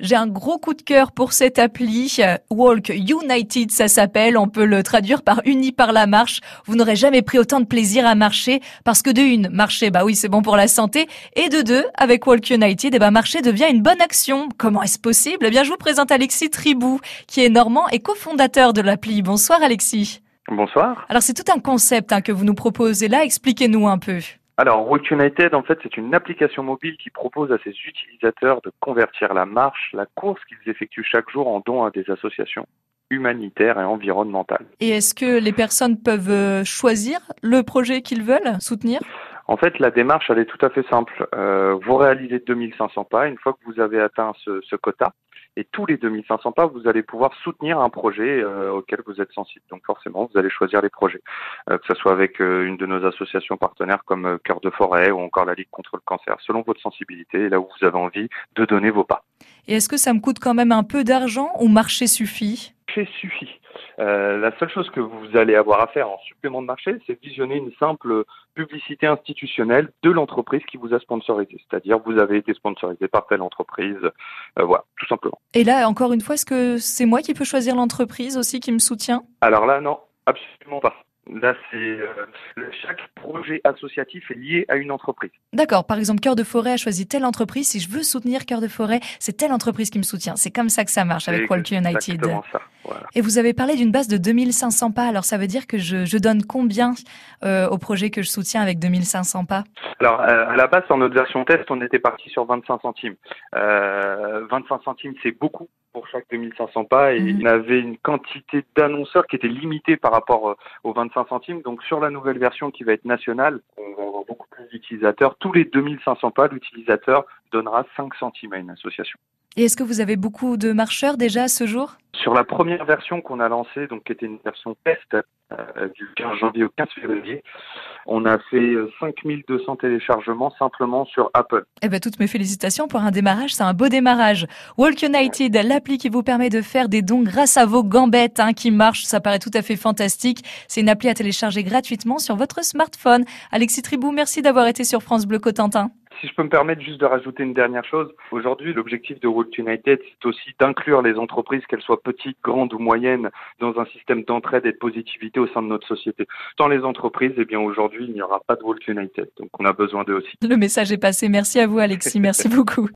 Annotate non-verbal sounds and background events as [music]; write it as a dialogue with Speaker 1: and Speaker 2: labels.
Speaker 1: J'ai un gros coup de cœur pour cette appli. Walk United, ça s'appelle. On peut le traduire par uni par la marche. Vous n'aurez jamais pris autant de plaisir à marcher parce que de une, marcher, bah oui, c'est bon pour la santé. Et de deux, avec Walk United, eh ben, marcher devient une bonne action. Comment est-ce possible? Eh bien, je vous présente Alexis Tribou, qui est normand et cofondateur de l'appli. Bonsoir, Alexis.
Speaker 2: Bonsoir.
Speaker 1: Alors, c'est tout un concept hein, que vous nous proposez là. Expliquez-nous un peu.
Speaker 2: Alors, Walk United, en fait, c'est une application mobile qui propose à ses utilisateurs de convertir la marche, la course qu'ils effectuent chaque jour en dons à des associations humanitaires et environnementales.
Speaker 1: Et est-ce que les personnes peuvent euh, choisir le projet qu'ils veulent soutenir?
Speaker 2: En fait, la démarche, elle est tout à fait simple. Euh, vous réalisez 2500 pas. Une fois que vous avez atteint ce, ce quota, et tous les 2500 pas, vous allez pouvoir soutenir un projet euh, auquel vous êtes sensible. Donc forcément, vous allez choisir les projets, euh, que ce soit avec une de nos associations partenaires comme Cœur de Forêt ou encore la Ligue contre le cancer, selon votre sensibilité et là où vous avez envie de donner vos pas.
Speaker 1: Et est-ce que ça me coûte quand même un peu d'argent ou marché suffit?
Speaker 2: Marché suffit. Euh, la seule chose que vous allez avoir à faire en supplément de marché, c'est visionner une simple publicité institutionnelle de l'entreprise qui vous a sponsorisé. C'est-à-dire, vous avez été sponsorisé par telle entreprise. Euh, voilà, tout simplement.
Speaker 1: Et là, encore une fois, est-ce que c'est moi qui peux choisir l'entreprise aussi qui me soutient?
Speaker 2: Alors là, non, absolument pas. Là, c'est euh, chaque projet associatif est lié à une entreprise.
Speaker 1: D'accord. Par exemple, Cœur de Forêt a choisi telle entreprise. Si je veux soutenir Cœur de Forêt, c'est telle entreprise qui me soutient. C'est comme ça que ça marche avec Walk United.
Speaker 2: Exactement ça. Voilà.
Speaker 1: Et vous avez parlé d'une base de 2500 pas. Alors ça veut dire que je, je donne combien euh, au projet que je soutiens avec 2500 pas?
Speaker 2: Alors euh, à la base, sur notre version test, on était parti sur 25 centimes. Euh, 25 centimes, c'est beaucoup pour chaque 2500 pas et il y avait une quantité d'annonceurs qui était limitée par rapport euh, aux 25 centimes. Donc sur la nouvelle version qui va être nationale, on va avoir beaucoup plus d'utilisateurs. Tous les 2500 pas, l'utilisateur donnera 5 centimes à une association.
Speaker 1: Et est-ce que vous avez beaucoup de marcheurs déjà ce jour?
Speaker 2: Sur la première version qu'on a lancée, donc qui était une version test euh, du 15 janvier au 15 février, on a fait euh, 5200 téléchargements simplement sur Apple.
Speaker 1: Eh ben, toutes mes félicitations pour un démarrage, c'est un beau démarrage. Walk United, l'appli qui vous permet de faire des dons grâce à vos gambettes hein, qui marchent, ça paraît tout à fait fantastique. C'est une appli à télécharger gratuitement sur votre smartphone. Alexis Tribou, merci d'avoir été sur France Bleu Cotentin.
Speaker 2: Si je peux me permettre juste de rajouter une dernière chose, aujourd'hui l'objectif de Walk United c'est aussi d'inclure les entreprises, qu'elles soient petites, grandes ou moyennes, dans un système d'entraide et de positivité au sein de notre société. Dans les entreprises, eh bien aujourd'hui il n'y aura pas de Walk United, donc on a besoin d'eux aussi.
Speaker 1: Le message est passé. Merci à vous, Alexis. Merci [laughs] beaucoup.